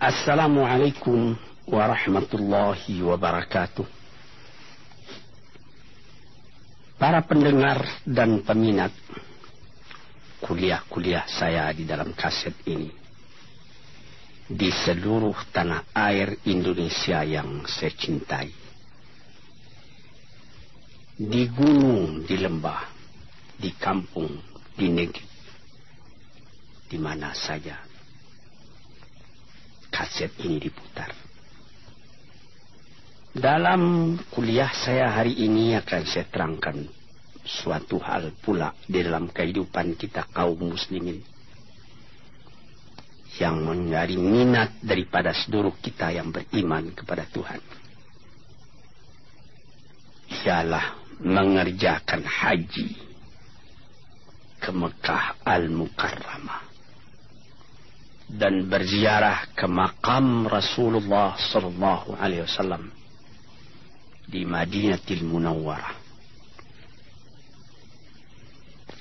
Assalamualaikum warahmatullahi wabarakatuh. Para pendengar dan peminat kuliah-kuliah saya di dalam kaset ini di seluruh tanah air Indonesia yang saya cintai. Di gunung, di lembah, di kampung, di negeri, di mana saja kaset ini diputar. Dalam kuliah saya hari ini akan saya terangkan suatu hal pula di dalam kehidupan kita kaum muslimin yang menjadi minat daripada seluruh kita yang beriman kepada Tuhan. Ialah mengerjakan haji ke Mekah Al-Mukarramah dan berziarah ke makam Rasulullah sallallahu alaihi wasallam di Madinatul Munawwarah.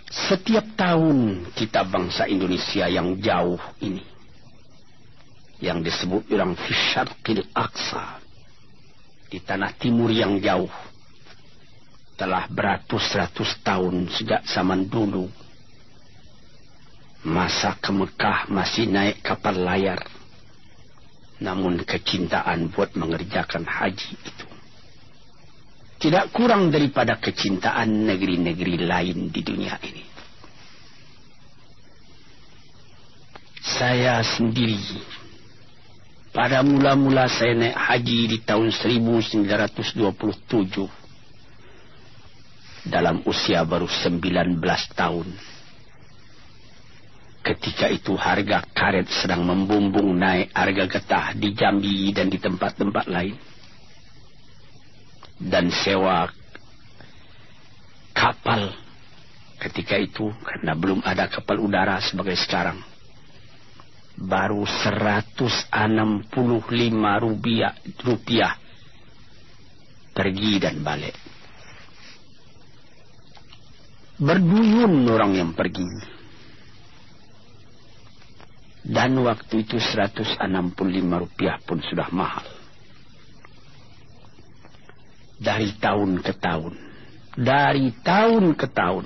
Setiap tahun kita bangsa Indonesia yang jauh ini yang disebut orang Fisyarqil Aqsa di tanah timur yang jauh telah beratus-ratus tahun sejak zaman dulu Masa ke Mekah masih naik kapal layar. Namun kecintaan buat mengerjakan haji itu. Tidak kurang daripada kecintaan negeri-negeri lain di dunia ini. Saya sendiri pada mula-mula saya naik haji di tahun 1927 dalam usia baru 19 tahun Ketika itu harga karet sedang membumbung naik harga getah di Jambi dan di tempat-tempat lain. Dan sewa kapal ketika itu karena belum ada kapal udara sebagai sekarang. Baru 165 rupiah, rupiah pergi dan balik. Berduyun orang yang pergi dan waktu itu 165 rupiah pun sudah mahal. Dari tahun ke tahun. Dari tahun ke tahun.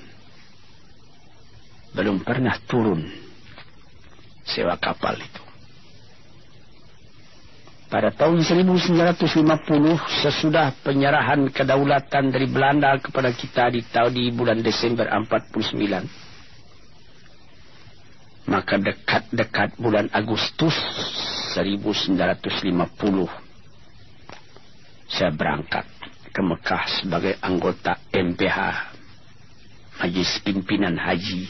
Belum pernah turun sewa kapal itu. Pada tahun 1950 sesudah penyerahan kedaulatan dari Belanda kepada kita di tahun di bulan Desember 49 maka dekat-dekat bulan Agustus 1950 saya berangkat ke Mekah sebagai anggota MPH Majlis Pimpinan Haji.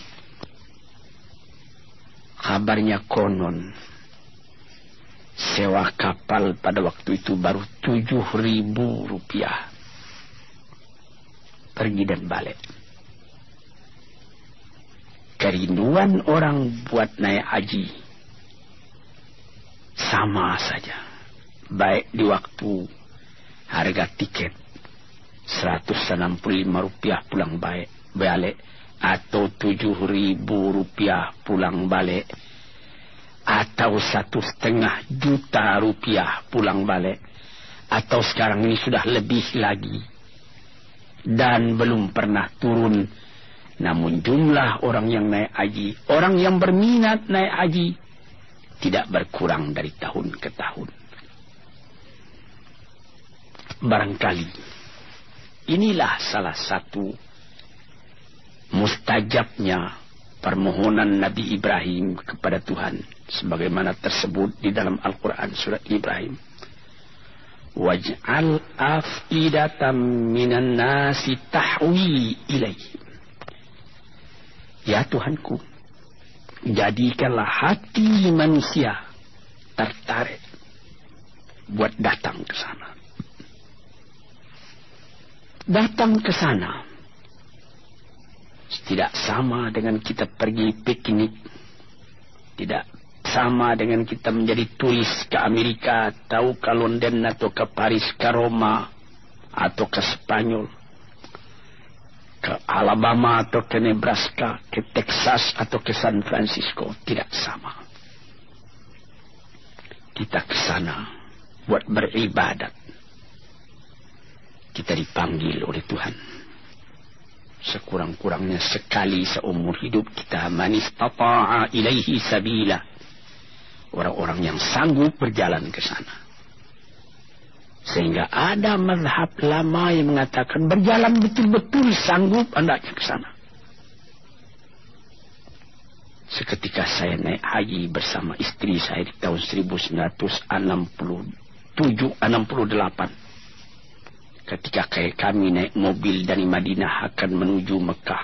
Kabarnya konon sewa kapal pada waktu itu baru tujuh ribu rupiah. Pergi dan balik kerinduan orang buat naik haji sama saja. Baik di waktu harga tiket 165 rupiah pulang balik, balik atau 7 ribu rupiah pulang balik atau satu setengah juta rupiah pulang balik atau sekarang ini sudah lebih lagi dan belum pernah turun namun jumlah orang yang naik haji, orang yang berminat naik haji, tidak berkurang dari tahun ke tahun. Barangkali inilah salah satu mustajabnya permohonan Nabi Ibrahim kepada Tuhan sebagaimana tersebut di dalam Al-Qur'an surat Ibrahim. Waj'al afidatan minan nasi tahwi ilaihim Ya Tuhanku, jadikanlah hati manusia tertarik buat datang ke sana. Datang ke sana tidak sama dengan kita pergi piknik. Tidak sama dengan kita menjadi turis ke Amerika atau ke London atau ke Paris, ke Roma atau ke Spanyol ke Alabama atau ke Nebraska, ke Texas atau ke San Francisco tidak sama. kita ke sana buat beribadat. Kita dipanggil oleh Tuhan. Sekurang-kurangnya sekali seumur hidup kita manis tata'a ilaihi sabila. Orang-orang yang sanggup berjalan ke sana. Sehingga ada mazhab lama yang mengatakan berjalan betul-betul sanggup andaknya ke sana. Seketika saya naik haji bersama istri saya di tahun 1967 68. Ketika kami naik mobil dari Madinah akan menuju Mekah.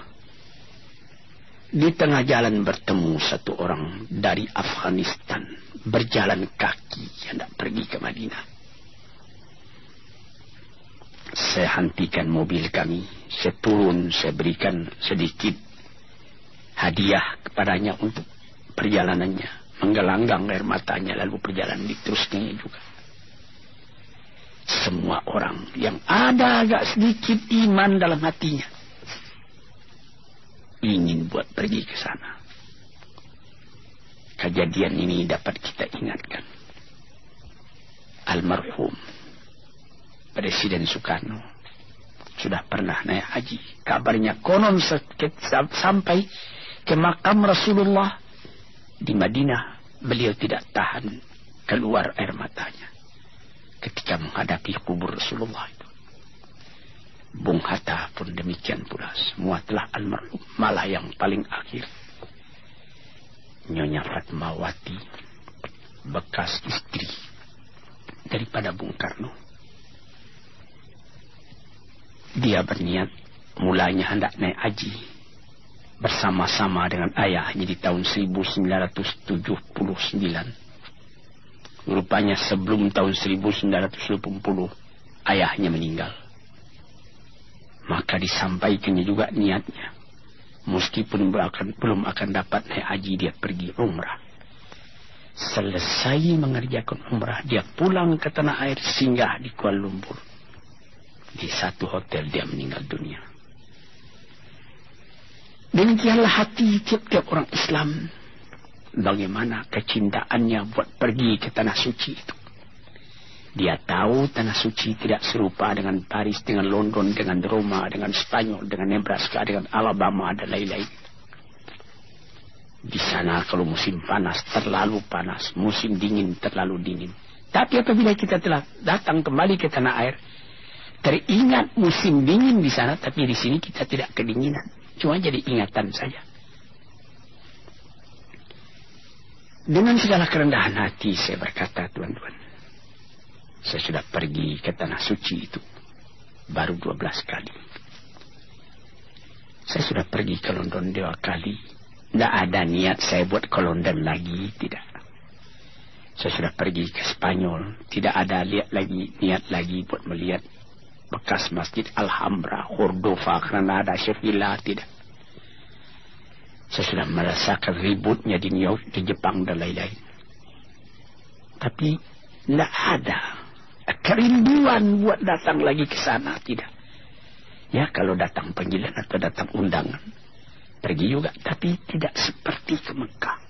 Di tengah jalan bertemu satu orang dari Afghanistan. Berjalan kaki hendak pergi ke Madinah. Saya hentikan mobil kami. Saya turun, saya berikan sedikit hadiah kepadanya untuk perjalanannya. Menggelanggang air matanya lalu perjalanan diterusnya juga. Semua orang yang ada agak sedikit iman dalam hatinya. Ingin buat pergi ke sana. Kejadian ini dapat kita ingatkan. Almarhum Presiden Soekarno sudah pernah naik haji. Kabarnya konon sampai ke makam Rasulullah di Madinah, beliau tidak tahan keluar air matanya ketika menghadapi kubur Rasulullah itu. Bung Hatta pun demikian pula. Semua telah almarhum. Malah yang paling akhir. Nyonya Fatmawati. Bekas istri. Daripada Bung Karno. Dia berniat. Mulanya hendak naik haji bersama-sama dengan ayahnya di tahun 1979. Rupanya sebelum tahun 1980 ayahnya meninggal. Maka disampaikannya juga niatnya. Meskipun akan, belum akan dapat naik haji dia pergi umrah. Selesai mengerjakan umrah dia pulang ke tanah air singgah di Kuala Lumpur. Di satu hotel dia meninggal dunia. Demikianlah hati tiap-tiap orang Islam. Bagaimana kecintaannya buat pergi ke tanah suci itu. Dia tahu tanah suci tidak serupa dengan Paris, dengan London, dengan Roma, dengan Spanyol, dengan Nebraska, dengan Alabama, dan lain-lain. Di sana kalau musim panas terlalu panas, musim dingin terlalu dingin. Tapi apabila kita telah datang kembali ke tanah air, teringat musim dingin di sana, tapi di sini kita tidak kedinginan. Cuma jadi ingatan saja. Dengan segala kerendahan hati saya berkata, tuan-tuan. Saya sudah pergi ke tanah suci itu. Baru 12 kali. Saya sudah pergi ke London dua kali. Tidak ada niat saya buat ke London lagi. Tidak. Saya sudah pergi ke Spanyol. Tidak ada lihat lagi, niat lagi buat melihat bekas masjid Alhambra, Cordova, Granada, Sevilla, tidak. Saya sudah merasakan ributnya di New York, di Jepang dan lain-lain. Tapi tidak ada kerinduan buat datang lagi ke sana, tidak. Ya kalau datang panggilan atau datang undangan, pergi juga, tapi tidak seperti ke Mekah.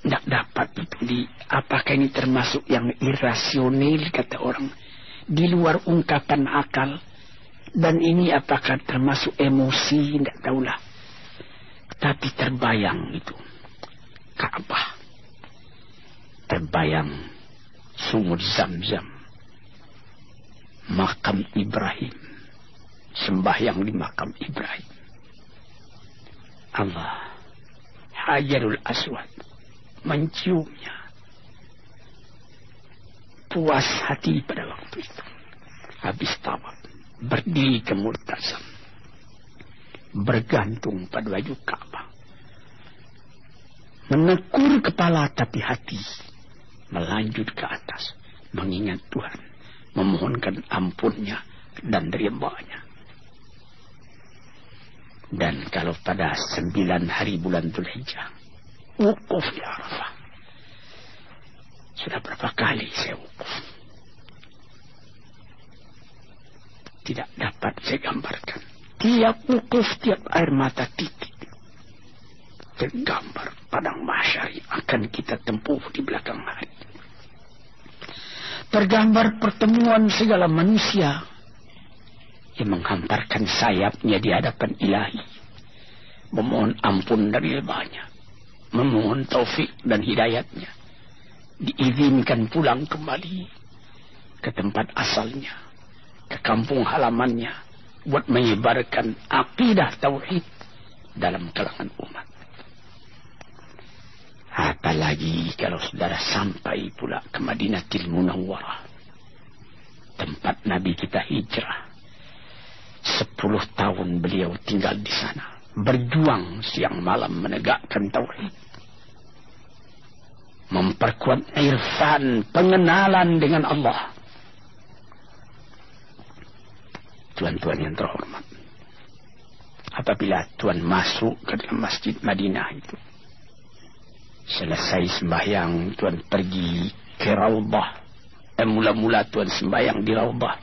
Tidak dapat itu di apakah ini termasuk yang irasional kata orang. Di luar ungkapan akal. Dan ini apakah termasuk emosi tidak tahulah. Tapi terbayang itu. Ka'bah terbayang sumur zam-zam. Makam Ibrahim. Sembahyang di makam Ibrahim. Allah Hajarul Aswad menciumnya. Puas hati pada waktu itu. Habis tawaf. Berdiri ke murtasam. Bergantung pada baju Ka'bah. Menekur kepala tapi hati. Melanjut ke atas. Mengingat Tuhan. Memohonkan ampunnya dan ridhanya. Dan kalau pada sembilan hari bulan Dzulhijjah wukuf di Arafah. Sudah berapa kali saya wukuf. Tidak dapat saya gambarkan. Tiap wukuf, tiap air mata titik. Tergambar padang masyari akan kita tempuh di belakang hari. Tergambar pertemuan segala manusia yang menghamparkan sayapnya di hadapan ilahi. Memohon ampun dari lebahnya. Memohon taufik dan hidayatnya. Diizinkan pulang kembali ke tempat asalnya. Ke kampung halamannya. Buat menyebarkan akidah tauhid dalam kalangan umat. Apalagi kalau saudara sampai pula ke Madinatul Munawwarah. Tempat Nabi kita hijrah. Sepuluh tahun beliau tinggal di sana. Berjuang siang malam menegakkan tauhid. Memperkuat irfan, pengenalan dengan Allah. Tuan-tuan yang terhormat apabila Tuhan masuk ke dalam masjid Madinah itu. Selesai sembahyang, Tuhan pergi ke Raudah. Dan mula-mula Tuhan sembahyang di Raudah.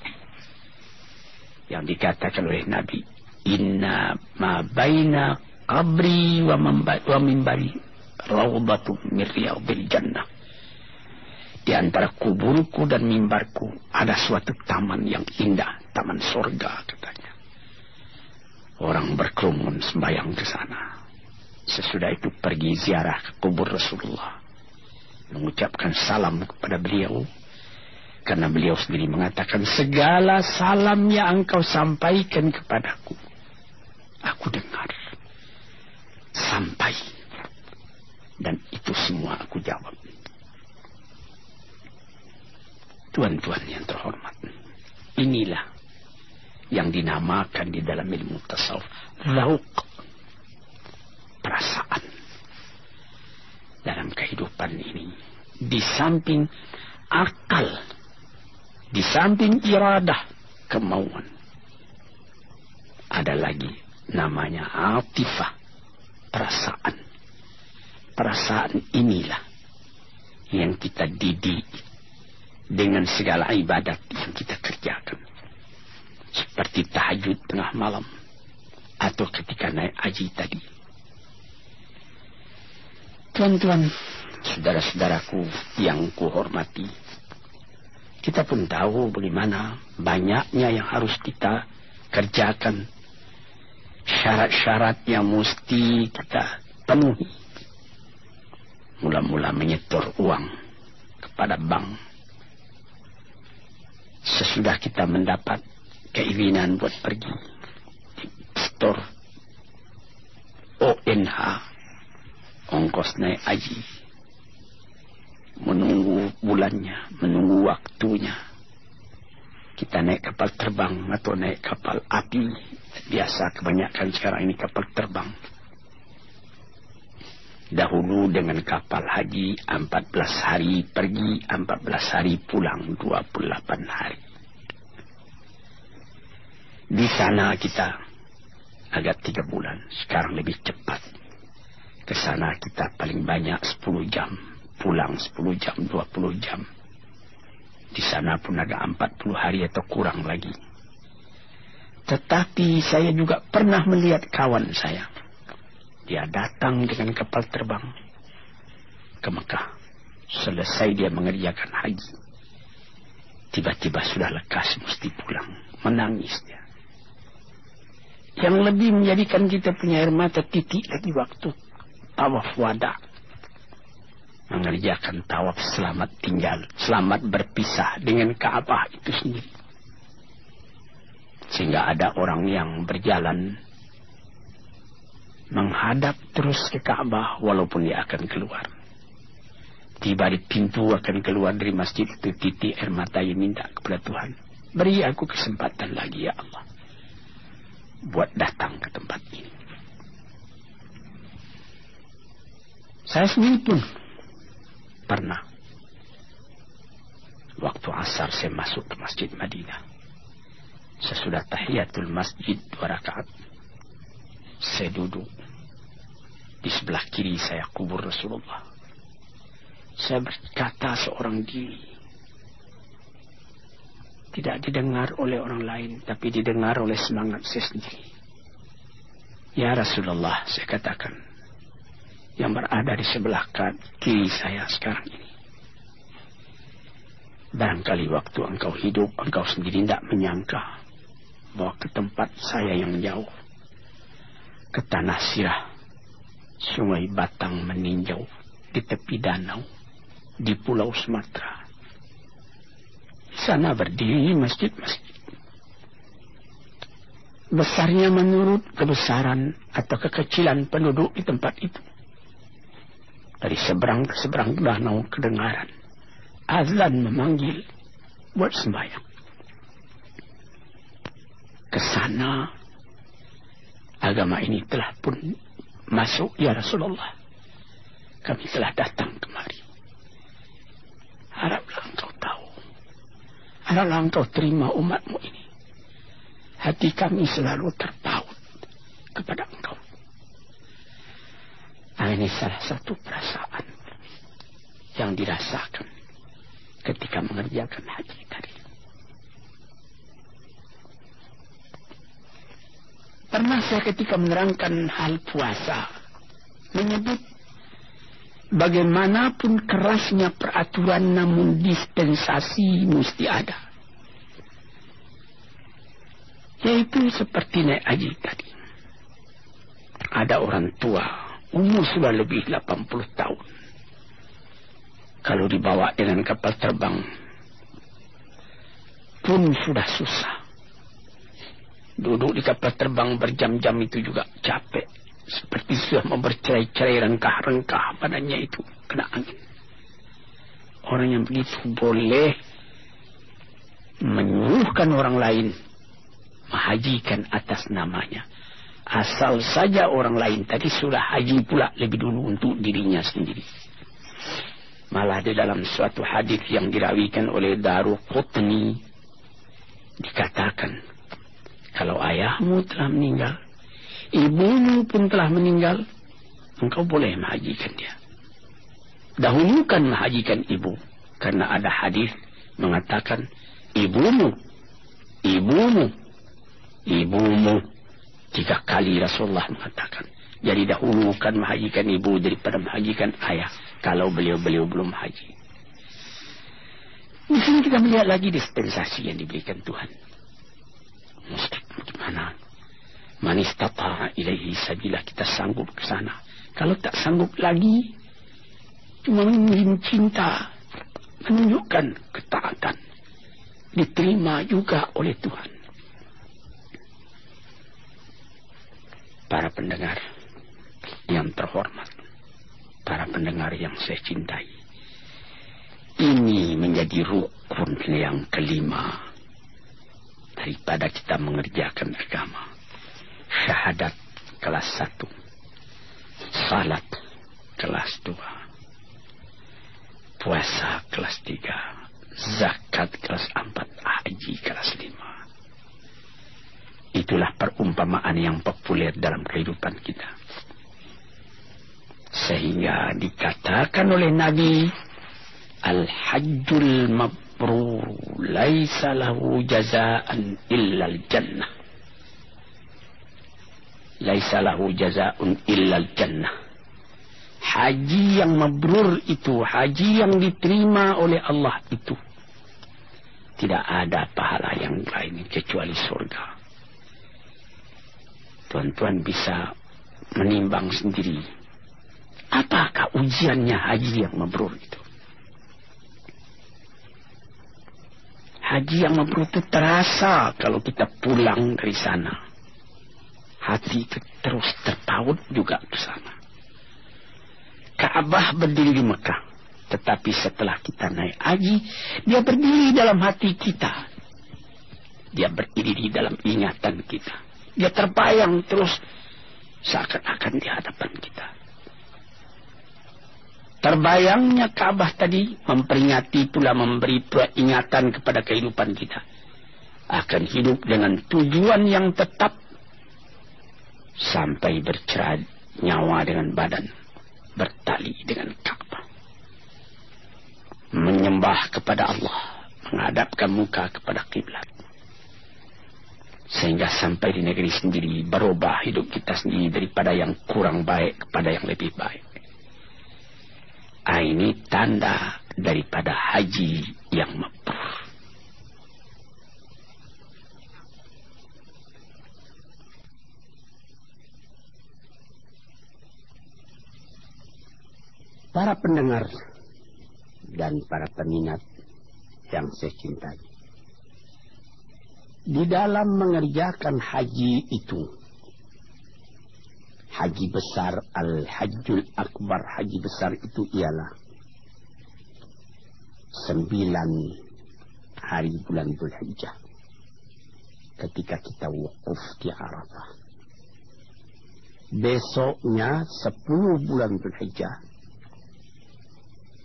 Yang dikatakan oleh Nabi, Inna ma baina qabri wa, mimbari raudatu bil jannah. Di antara kuburku dan mimbarku ada suatu taman yang indah, taman sorga katanya. Orang berkerumun sembahyang ke sana. Sesudah itu pergi ziarah ke kubur Rasulullah. Mengucapkan salam kepada beliau. Karena beliau sendiri mengatakan segala salam yang engkau sampaikan kepadaku. Aku dengar. Sampai. Dan itu semua aku jawab. Tuan-tuan yang terhormat. Inilah yang dinamakan di dalam ilmu tasawuf lauk perasaan dalam kehidupan ini di samping akal di samping iradah kemauan ada lagi namanya atifah perasaan perasaan inilah yang kita didik dengan segala ibadat yang kita kerjakan seperti tahajud tengah malam atau ketika naik haji tadi. Tuan-tuan, saudara-saudaraku yang kuhormati, kita pun tahu bagaimana banyaknya yang harus kita kerjakan. Syarat-syarat yang mesti kita penuhi. Mula-mula menyetor uang kepada bank. Sesudah kita mendapat keinginan buat pergi store ONH ongkos naik haji menunggu bulannya menunggu waktunya kita naik kapal terbang atau naik kapal api biasa kebanyakan sekarang ini kapal terbang dahulu dengan kapal haji 14 hari pergi 14 hari pulang 28 hari di sana kita agak tiga bulan. Sekarang lebih cepat. Ke sana kita paling banyak sepuluh jam. Pulang sepuluh jam, dua puluh jam. Di sana pun ada empat puluh hari atau kurang lagi. Tetapi saya juga pernah melihat kawan saya. Dia datang dengan kapal terbang ke Mekah. Selesai dia mengerjakan haji. Tiba-tiba sudah lekas mesti pulang. Menangis dia yang lebih menjadikan kita punya air mata titik lagi waktu tawaf wada mengerjakan tawaf selamat tinggal selamat berpisah dengan Ka'bah itu sendiri sehingga ada orang yang berjalan menghadap terus ke Ka'bah walaupun dia akan keluar tiba di pintu akan keluar dari masjid itu titik air mata yang minta kepada Tuhan beri aku kesempatan lagi ya Allah buat datang ke tempat ini. Saya sendiri pun pernah waktu asar saya masuk ke masjid Madinah. Sesudah tahiyatul masjid dua rakaat, saya duduk di sebelah kiri saya kubur Rasulullah. Saya berkata seorang diri, tidak didengar oleh orang lain, tapi didengar oleh semangat saya sendiri. Ya Rasulullah, saya katakan, yang berada di sebelah kiri saya sekarang ini. Barangkali waktu engkau hidup, engkau sendiri tidak menyangka bahwa ke tempat saya yang jauh, ke tanah sirah, sungai Batang meninjau di tepi danau, di pulau Sumatera. Di sana berdiri masjid-masjid. Besarnya menurut kebesaran atau kekecilan penduduk di tempat itu. Dari seberang ke seberang danau kedengaran. Azlan memanggil buat sembahyang. Ke sana agama ini telah pun masuk ya Rasulullah. Kami telah datang kemari. Haraplah engkau tahu. Haraplah engkau terima umatmu ini. Hati kami selalu terpaut kepada engkau. Nah, ini salah satu perasaan yang dirasakan ketika mengerjakan haji tadi. Pernah saya ketika menerangkan hal puasa menyebut bagaimanapun kerasnya peraturan namun dispensasi mesti ada. Yaitu seperti naik haji tadi. Ada orang tua umur sudah lebih 80 tahun. Kalau dibawa dengan kapal terbang pun sudah susah. Duduk di kapal terbang berjam-jam itu juga capek. Seperti sudah mau bercerai-cerai rengkah-rengkah badannya itu kena angin. Orang yang begitu boleh menyuruhkan orang lain menghajikan atas namanya Asal saja orang lain tadi sudah haji pula lebih dulu untuk dirinya sendiri. Malah di dalam suatu hadis yang dirawikan oleh Daru Qutni dikatakan kalau ayahmu telah meninggal, ibumu pun telah meninggal, engkau boleh menghajikan dia. Dahulukan menghajikan ibu karena ada hadis mengatakan ibumu, ibumu, ibumu Tiga kali Rasulullah mengatakan. Jadi dahulukan menghajikan ibu daripada menghajikan ayah. Kalau beliau-beliau belum haji. Di sini kita melihat lagi dispensasi yang diberikan Tuhan. Mesti bagaimana? Manistata ilaihi sabila kita sanggup ke sana. Kalau tak sanggup lagi, cuma ingin cinta, menunjukkan ketaatan. Diterima juga oleh Tuhan. Para pendengar yang terhormat, para pendengar yang saya cintai. Ini menjadi rukun yang kelima daripada kita mengerjakan agama. Syahadat kelas satu, salat kelas dua, puasa kelas tiga, zakat kelas empat, haji kelas lima. Itulah perumpamaan yang populer dalam kehidupan kita. Sehingga dikatakan oleh Nabi, Al-Hajjul Mabrur laisa lahu jazaan illal jannah. Laisa lahu jazaun illal jannah. Haji yang mabrur itu, haji yang diterima oleh Allah itu. Tidak ada pahala yang lain kecuali surga tuan-tuan bisa menimbang sendiri. Apakah ujiannya haji yang mabrur itu? Haji yang mabrur itu terasa kalau kita pulang dari sana. Hati terus terpaut juga ke sana. Ka'bah berdiri di Mekah. Tetapi setelah kita naik haji, dia berdiri dalam hati kita. Dia berdiri di dalam ingatan kita. Dia terbayang terus seakan-akan di hadapan kita. Terbayangnya Ka'bah tadi memperingati pula memberi peringatan kepada kehidupan kita. Akan hidup dengan tujuan yang tetap sampai bercerai nyawa dengan badan bertali dengan Ka'bah. Menyembah kepada Allah, menghadapkan muka kepada kiblat. Sehingga sampai di negeri sendiri berubah hidup kita sendiri daripada yang kurang baik kepada yang lebih baik. Ah, ini tanda daripada haji yang mabrur. Para pendengar dan para peminat yang saya cintai. Di dalam mengerjakan haji itu, haji besar al-hajjul akbar, haji besar itu ialah sembilan hari bulan Dzulhijjah ketika kita wukuf di Arafah. Besoknya sepuluh bulan Dzulhijjah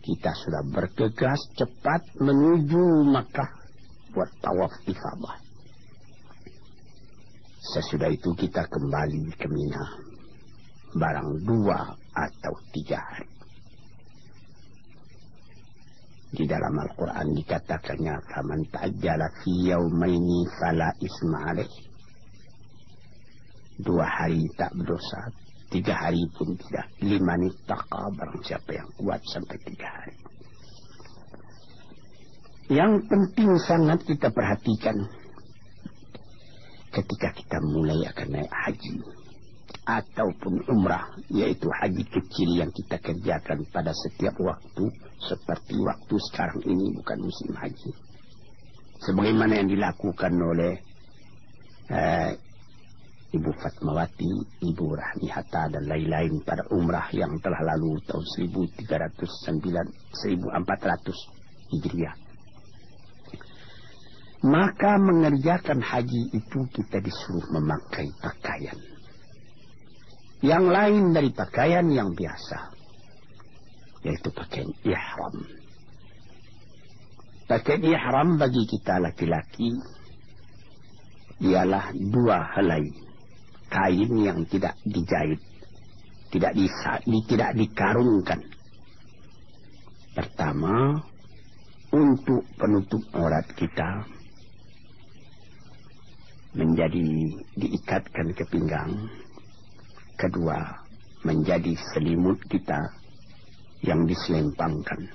kita sudah bergegas cepat menuju Makkah buat tawaf ifadah. Sesudah itu kita kembali ke Mina. Barang dua atau tiga hari. Di dalam Al-Quran dikatakannya, Faman ta'ajjala fi yawmaini fala isma'alih. Dua hari tak berdosa, Tiga hari pun tidak. Lima nitaqa barang siapa yang kuat sampai tiga hari. Yang penting sangat kita perhatikan ketika kita mulai akan naik haji ataupun umrah yaitu haji kecil yang kita kerjakan pada setiap waktu seperti waktu sekarang ini bukan musim haji sebagaimana yang dilakukan oleh uh, Ibu Fatmawati, Ibu Rahmi Hatta dan lain-lain pada umrah yang telah lalu tahun 1309 1400 Hijriah. Maka mengerjakan haji itu kita disuruh memakai pakaian. Yang lain dari pakaian yang biasa. Yaitu pakaian ihram. Pakaian ihram bagi kita laki-laki ialah dua helai kain yang tidak dijahit, tidak bisa, di, tidak dikarungkan. Pertama, untuk penutup aurat kita menjadi diikatkan ke pinggang. Kedua, menjadi selimut kita yang diselempangkan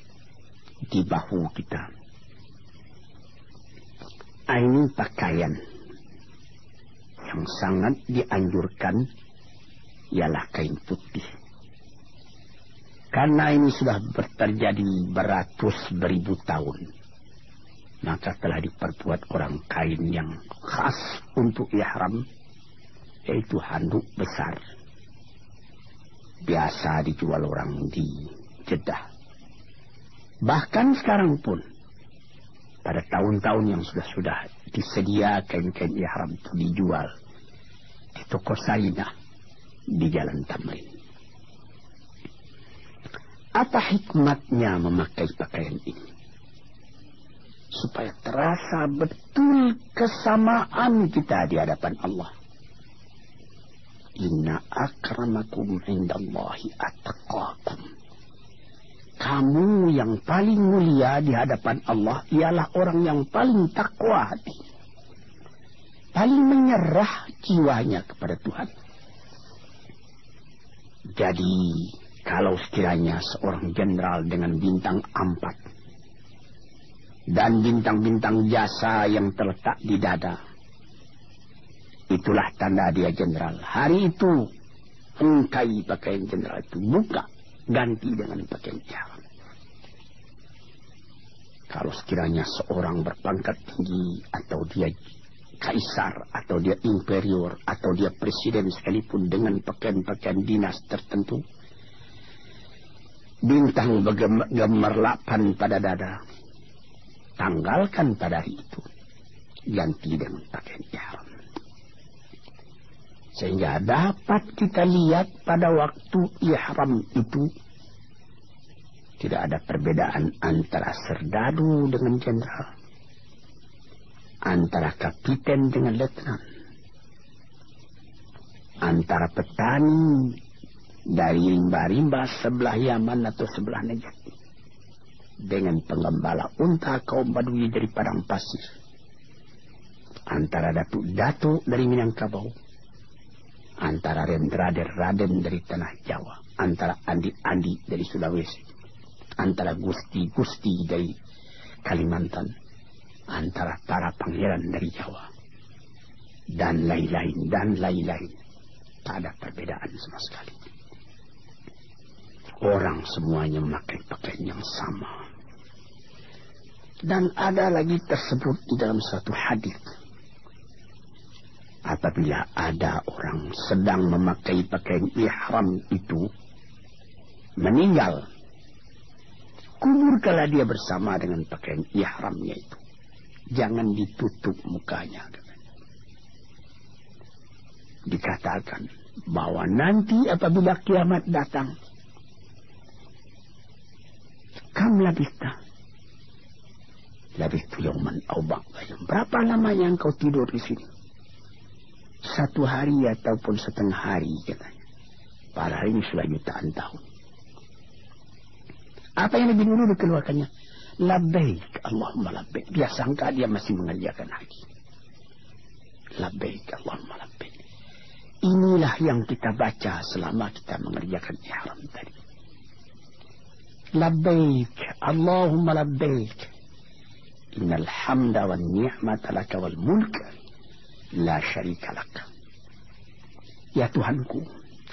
di bahu kita. Ini pakaian yang sangat dianjurkan ialah kain putih. Karena ini sudah terjadi beratus beribu tahun. Maka telah diperbuat orang kain yang khas untuk ihram. Yaitu handuk besar. Biasa dijual orang di Jeddah. Bahkan sekarang pun. Pada tahun-tahun yang sudah-sudah disedia kain-kain ihram itu dijual di toko Saina di Jalan Tamrin. Apa hikmatnya memakai pakaian ini? Supaya terasa betul kesamaan kita di hadapan Allah. Inna akramakum indallahi attaqakum. Kamu yang paling mulia di hadapan Allah ialah orang yang paling takwa hati paling menyerah jiwanya kepada Tuhan. Jadi, kalau sekiranya seorang jenderal dengan bintang empat dan bintang-bintang jasa yang terletak di dada, itulah tanda dia jenderal. Hari itu, engkai pakaian jenderal itu, buka, ganti dengan pakaian ihram. Kalau sekiranya seorang berpangkat tinggi atau dia kaisar atau dia imperior atau dia presiden sekalipun dengan pakaian-pakaian dinas tertentu bintang bergemerlapan pada dada tanggalkan pada hari itu. Ganti dengan pakaian ihram sehingga dapat kita lihat pada waktu ihram itu tidak ada perbedaan antara serdadu dengan jenderal antara kapiten dengan letnan, antara petani dari rimba-rimba sebelah Yaman atau sebelah Najd dengan pengembala unta kaum Badui dari padang pasir, antara datuk-datuk dari Minangkabau, antara Raden-Raden dari tanah Jawa, antara Andi-Andi dari Sulawesi, antara gusti-gusti dari Kalimantan, antara para pangeran dari Jawa, dan lain-lain, dan lain-lain. Tak ada perbedaan sama sekali. Orang semuanya memakai pakaian yang sama. Dan ada lagi tersebut di dalam satu hadis. Apabila ada orang sedang memakai pakaian ihram itu meninggal kuburkanlah dia bersama dengan pakaian ihramnya itu. Jangan ditutup mukanya. Dikatakan bahwa nanti apabila kiamat datang kam labista Labistu yauman au ba'da Berapa lamanya engkau tidur di sini? Satu hari ataupun setengah hari katanya. Padahal ini sudah jutaan tahun. Apa yang lebih dulu dikeluarkannya? Labbaik Allahumma labbaik. Dia sangka dia masih mengerjakan haji. Labbaik Allahumma labbaik. Inilah yang kita baca selama kita mengerjakan ihram tadi. Labbaik Allahumma labbaik. Wa ni'mata laka wal mulk la syarika lak. Ya Tuhanku,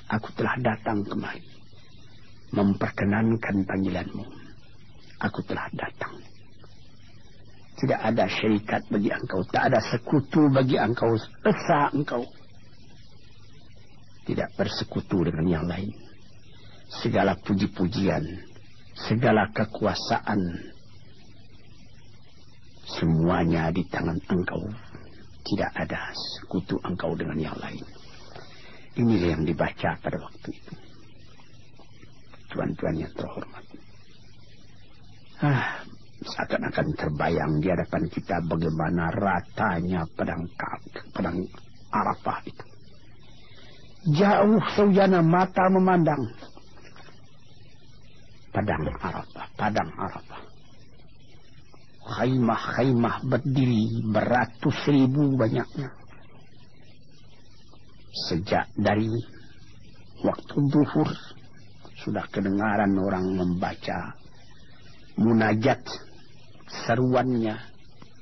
aku telah datang kemari memperkenankan panggilanmu. Aku telah datang. Tidak ada syarikat bagi engkau, tak ada sekutu bagi engkau, esa engkau. Tidak bersekutu dengan yang lain. Segala puji-pujian, segala kekuasaan, Semuanya di tangan engkau. Tidak ada sekutu engkau dengan yang lain. Inilah yang dibaca pada waktu itu. Tuan-tuan yang terhormat. Ah, seakan-akan terbayang di hadapan kita bagaimana ratanya pedang pedang Arafah itu. Jauh saujana mata memandang padang Arafah, padang Arafah khaimah-khaimah berdiri beratus ribu banyaknya. Sejak dari waktu duhur sudah kedengaran orang membaca munajat seruannya,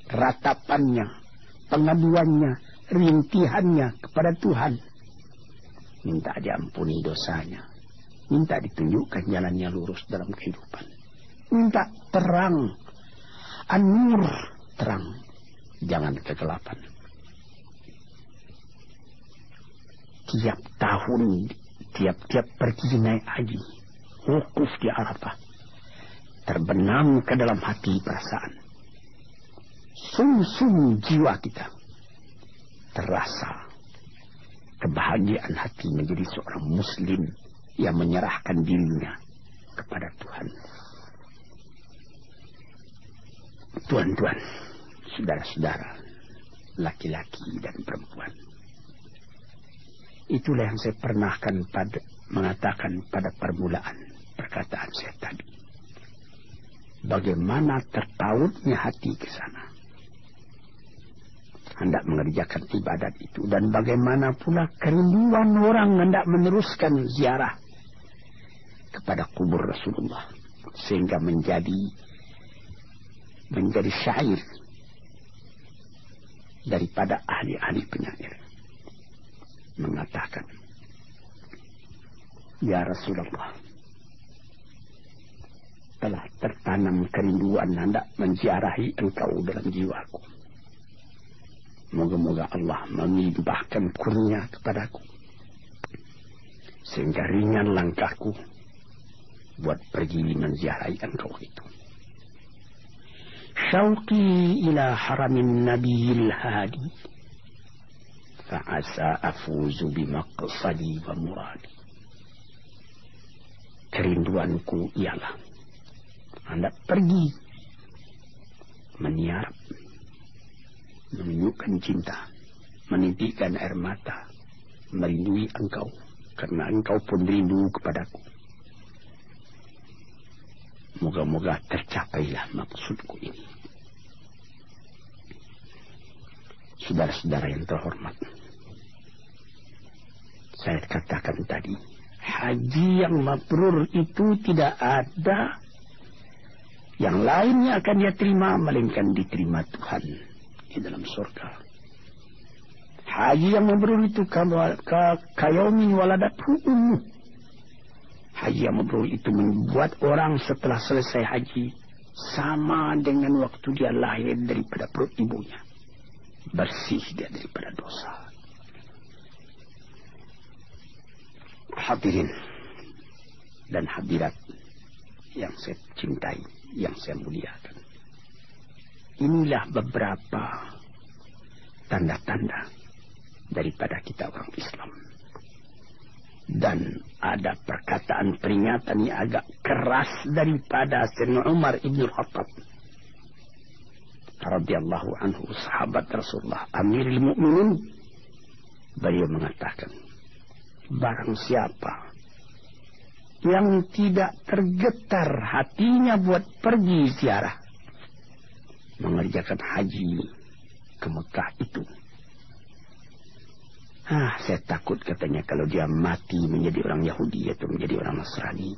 ratapannya, pengaduannya, rintihannya kepada Tuhan. Minta diampuni dosanya. Minta ditunjukkan jalannya lurus dalam kehidupan. Minta terang An-nur terang, jangan kegelapan. Tiap tahun, tiap-tiap pergi naik haji, wukuf di Arafah, terbenam ke dalam hati perasaan. Sum-sum jiwa kita terasa kebahagiaan hati menjadi seorang muslim yang menyerahkan dirinya kepada Tuhan. Tuan-tuan, saudara-saudara, laki-laki dan perempuan. Itulah yang saya pernahkan pada mengatakan pada permulaan perkataan saya tadi. Bagaimana tertautnya hati ke sana. Hendak mengerjakan ibadat itu. Dan bagaimana pula kerinduan orang hendak meneruskan ziarah kepada kubur Rasulullah. Sehingga menjadi menjadi syair daripada ahli-ahli penyair mengatakan Ya Rasulullah telah tertanam kerinduan hendak menziarahi engkau dalam jiwaku. Moga-moga Allah melimpahkan kurnia kepadaku. Sehingga ringan langkahku buat pergi menziarahi engkau itu. شوقي إلى حرم النبي الهادي فعسى أفوز بمقصدي ومرادي kerinduanku ialah Anda pergi meniarap menunjukkan cinta menitikkan air mata merindui engkau karena engkau pun rindu kepadaku moga-moga tercapailah maksudku ini Saudara-saudara yang terhormat. Saya katakan tadi, haji yang mabrur itu tidak ada Yang lainnya akan dia terima, melainkan diterima Tuhan di dalam surga. Haji yang memberul itu kayomin waladat ummu. Haji yang memberul itu membuat orang setelah selesai haji sama dengan waktu dia lahir daripada perut ibunya. Bersih dia daripada dosa. Hadirin dan hadirat yang saya cintai yang saya muliakan. Inilah beberapa tanda-tanda daripada kita orang Islam. Dan ada perkataan peringatan yang agak keras daripada Sayyidina Umar Ibn Khattab. radhiyallahu anhu sahabat Rasulullah Amirul Mukminin beliau mengatakan barang siapa yang tidak tergetar hatinya buat pergi ziarah. Mengerjakan haji ke Mekah itu. Ah, saya takut katanya kalau dia mati menjadi orang Yahudi atau menjadi orang Nasrani.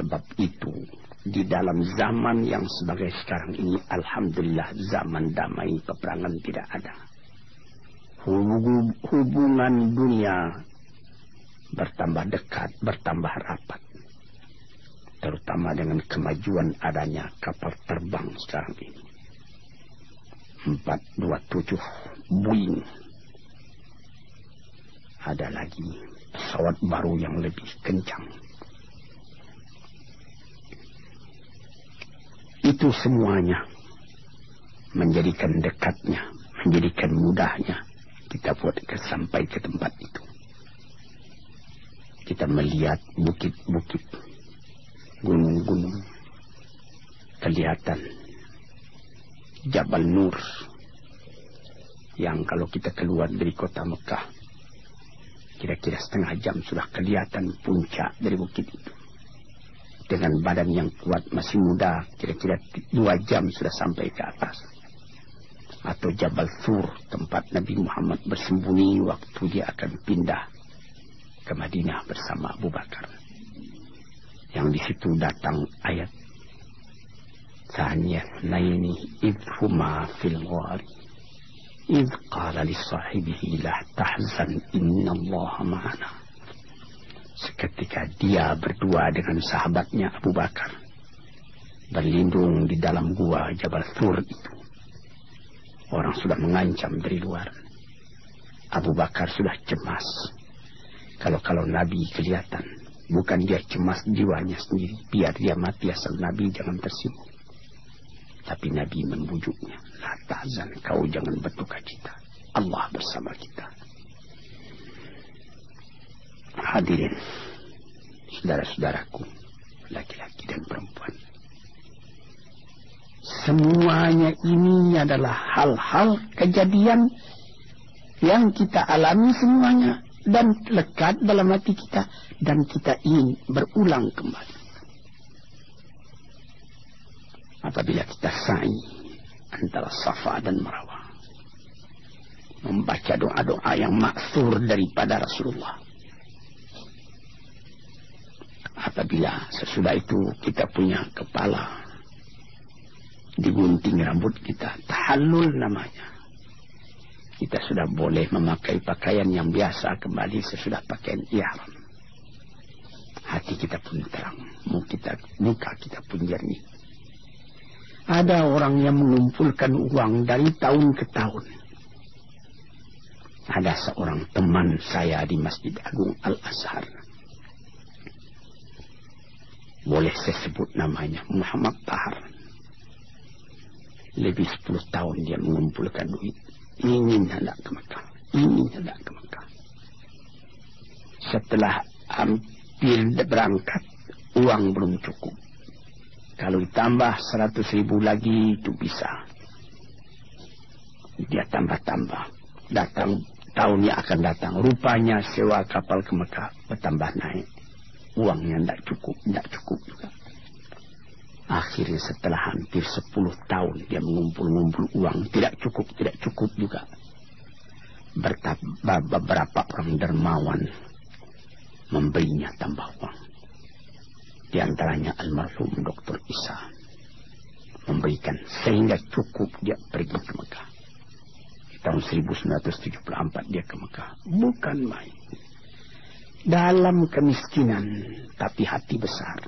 Sebab itu di dalam zaman yang sebagai sekarang ini Alhamdulillah zaman damai peperangan tidak ada. Hubungan dunia bertambah dekat, bertambah rapat. Terutama dengan kemajuan adanya kapal terbang sekarang ini. 427 Boeing. Ada lagi pesawat baru yang lebih kencang. Itu semuanya menjadikan dekatnya, menjadikan mudahnya kita buat sampai ke tempat itu kita melihat bukit-bukit, gunung-gunung, kelihatan Jabal Nur yang kalau kita keluar dari kota Mekah kira-kira setengah jam sudah kelihatan puncak dari bukit itu. Dengan badan yang kuat masih muda kira-kira dua jam sudah sampai ke atas. Atau Jabal Sur tempat Nabi Muhammad bersembunyi waktu dia akan pindah ke Madinah bersama Abu Bakar. Yang di situ datang ayat. Tanya naini idhuma fil ghari qala li sahibihi la tahzan inna Allah ma'ana seketika dia berdua dengan sahabatnya Abu Bakar berlindung di dalam gua Jabal Thur itu. Orang sudah mengancam dari luar. Abu Bakar sudah cemas. Kalau-kalau Nabi kelihatan, bukan dia cemas jiwanya sendiri, biar dia mati asal Nabi jangan tersinggung. Tapi Nabi membujuknya, La ta'zan, kau jangan berduka cita. Allah bersama kita. Hadirin, saudara-saudaraku, laki-laki dan perempuan. Semuanya ini adalah hal-hal kejadian yang kita alami semuanya dan lekat dalam hati kita dan kita ingin berulang kembali. Apabila kita sa'i antara Safa dan Marwah membaca doa-doa yang maksur daripada Rasulullah. Apabila sesudah itu kita punya kepala digunting rambut kita, tahallul namanya kita sudah boleh memakai pakaian yang biasa kembali sesudah pakaian ihram. Hati kita pun terang, muka kita, muka kita pun jernih. Ada orang yang mengumpulkan uang dari tahun ke tahun. Ada seorang teman saya di Masjid Agung Al-Azhar. Boleh saya sebut namanya Muhammad Tahar. Lebih 10 tahun dia mengumpulkan duit ingin hendak ke Mekah. Ingin hendak ke Mekah. Setelah hampir berangkat, uang belum cukup. Kalau ditambah seratus ribu lagi itu bisa. Dia tambah-tambah. Datang tahun yang akan datang. Rupanya sewa kapal ke Mekah bertambah naik. Uangnya tidak cukup, tidak cukup juga. Akhirnya setelah hampir 10 tahun dia mengumpul-ngumpul uang. Tidak cukup, tidak cukup juga. Beberapa orang dermawan memberinya tambah uang. Di antaranya almarhum Dr. Isa memberikan sehingga cukup dia pergi ke Mekah. Di tahun 1974 dia ke Mekah. Bukan main. Dalam kemiskinan tapi hati besar.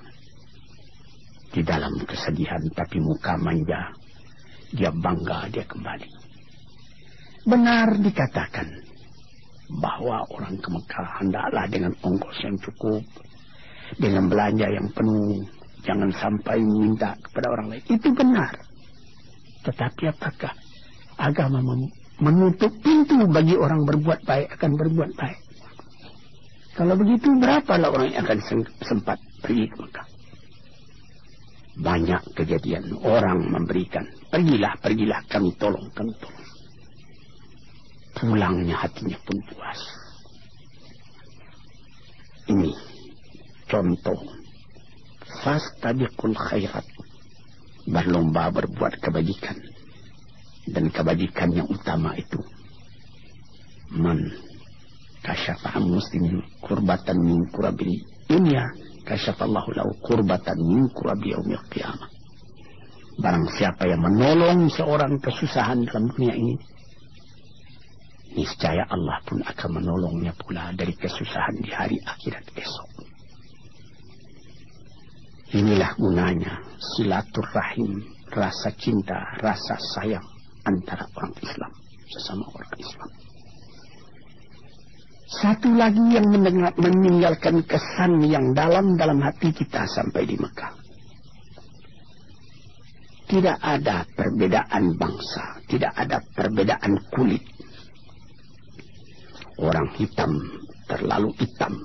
Di dalam kesedihan tapi muka manja. Dia bangga dia kembali. Benar dikatakan bahwa orang ke Mekah hendaklah dengan ongkos yang cukup dengan belanja yang penuh. Jangan sampai minta kepada orang lain. Itu benar. Tetapi apakah agama menutup pintu bagi orang berbuat baik akan berbuat baik? Kalau begitu berapalah orang yang akan sempat pergi ke Mekah? Banyak kejadian orang memberikan. Pergilah, pergilah, kami tolong, kami tolong. Pulangnya hatinya pun puas. Ini contoh. Fastabiqul khairat. Berlomba berbuat kebajikan. Dan kebajikan yang utama itu man kasyafa muslimin kurbatan min kurabil dunia kasyafallahu lahu kurbatan min kurabi yaumil qiyamah. Barang siapa yang menolong seorang kesusahan dalam dunia ini niscaya Allah pun akan menolongnya pula dari kesusahan di hari akhirat esok Inilah gunanya silaturahim, rasa cinta, rasa sayang antara orang Islam sesama orang Islam. Satu lagi yang meninggalkan kesan yang dalam dalam hati kita sampai di Mekah. Tidak ada perbedaan bangsa, tidak ada perbedaan kulit. Orang hitam terlalu hitam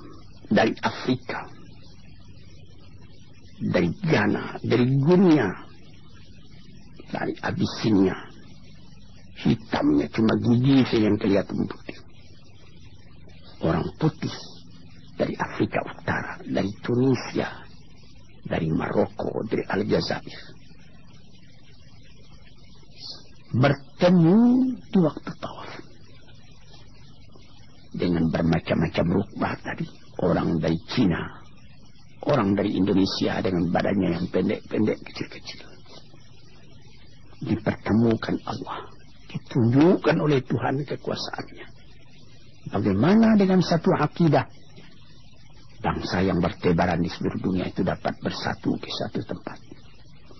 dari Afrika dari Ghana, dari Guinea, dari Abyssinia. Hitamnya cuma gigi saja yang kelihatan putih. Orang putih dari Afrika Utara, dari Tunisia, dari Maroko, dari Aljazair. Bertemu di waktu tawaf. Dengan bermacam-macam rukbah tadi. Orang dari Cina, orang dari Indonesia dengan badannya yang pendek-pendek kecil-kecil. Dipertemukan Allah. Ditunjukkan oleh Tuhan kekuasaannya. Bagaimana dengan satu akidah bangsa yang bertebaran di seluruh dunia itu dapat bersatu di satu tempat.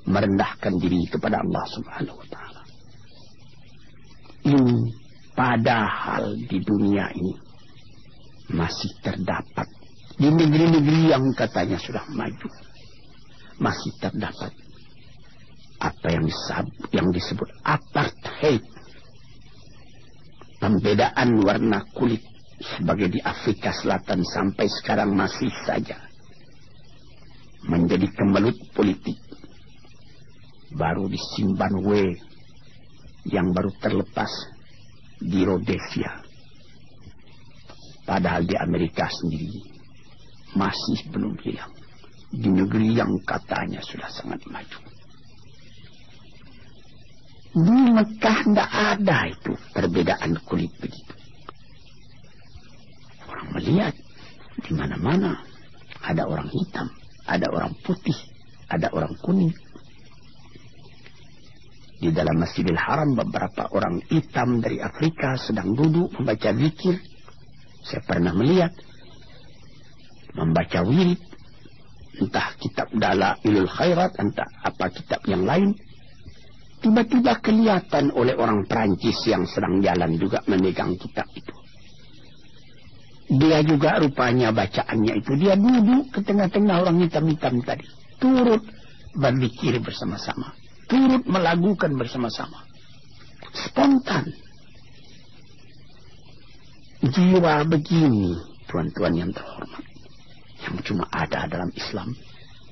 Merendahkan diri kepada Allah subhanahu wa ta'ala. Ini padahal di dunia ini masih terdapat di negeri-negeri yang katanya sudah maju masih terdapat apa yang disebut, yang disebut apartheid. Pembedaan warna kulit sebagai di Afrika Selatan sampai sekarang masih saja menjadi kemelut politik. Baru di Zimbabwe yang baru terlepas di Rhodesia. Padahal di Amerika sendiri masih belum hilang di negeri yang katanya sudah sangat maju. Di Mekah tidak ada itu perbedaan kulit begitu. Orang melihat di mana-mana ada orang hitam, ada orang putih, ada orang kuning. Di dalam Masjidil Haram beberapa orang hitam dari Afrika sedang duduk membaca zikir. Saya pernah melihat membaca wirid, entah kitab dala ilul khairat, entah apa kitab yang lain, tiba-tiba kelihatan oleh orang Perancis yang sedang jalan juga memegang kitab itu. Dia juga rupanya bacaannya itu. Dia duduk ke tengah-tengah orang hitam-hitam tadi. Turut berzikir bersama-sama. Turut melagukan bersama-sama. Spontan. Jiwa begini, tuan-tuan yang terhormat yang cuma ada dalam Islam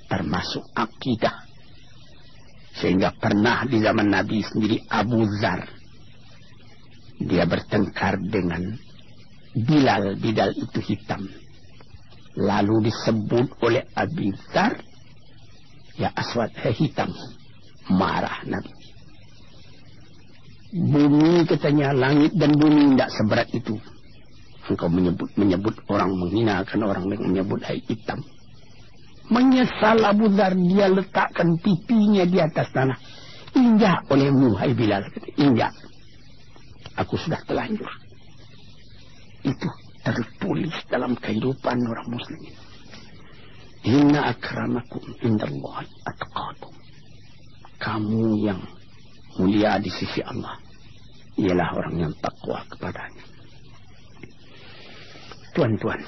termasuk akidah. Sehingga pernah di zaman Nabi sendiri Abu Zar dia bertengkar dengan Bilal. Bilal itu hitam. Lalu disebut oleh Abu Zar ya aswad hitam marah Nabi. Bumi katanya langit dan bumi tidak seberat itu engkau menyebut menyebut orang menghinakan orang menyebut hai hitam Menyesal Abu Dhar dia letakkan pipinya di atas tanah. Injak olehmu, hai Bilal. Injak. Aku sudah telanjur. Itu tertulis dalam kehidupan orang muslim. Inna akramakum indallahi atqakum. Kamu yang mulia di sisi Allah. Ialah orang yang takwa kepadanya. Tuan-tuan.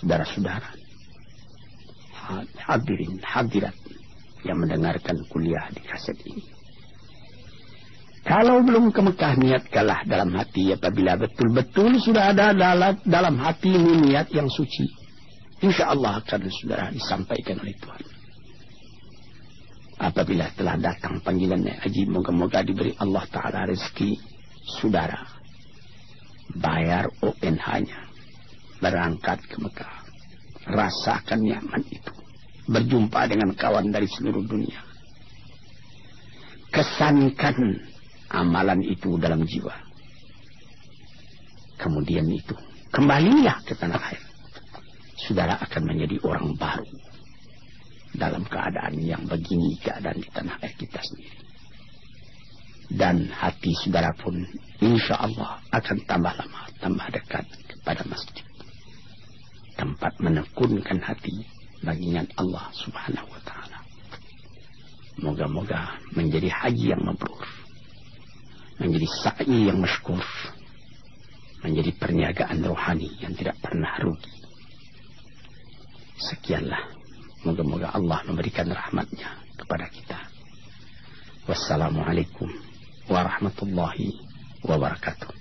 Saudara-saudara hadirin hadirat yang mendengarkan kuliah di kaset ini. Kalau belum ke Mekah niat kalah dalam hati apabila betul-betul sudah ada dalam, dalam hati niat yang suci. Insya Allah akan saudara disampaikan oleh Tuhan. Apabila telah datang panggilan haji, moga-moga diberi Allah Ta'ala rezeki saudara. Bayar ONH-nya. Berangkat ke Mekah. Rasakan nyaman itu berjumpa dengan kawan dari seluruh dunia. Kesankan amalan itu dalam jiwa. Kemudian itu, kembalilah ke tanah air. Saudara akan menjadi orang baru. Dalam keadaan yang begini keadaan di tanah air kita sendiri. Dan hati saudara pun insya Allah akan tambah lama, tambah dekat kepada masjid. Tempat menekunkan hati bagingan Allah Subhanahu wa taala. Moga-moga menjadi haji yang mabrur. Menjadi sa'i yang masykur. Menjadi perniagaan rohani yang tidak pernah rugi. Sekianlah. Moga-moga Allah memberikan rahmatnya kepada kita. Wassalamualaikum ورحمة الله وبركاته.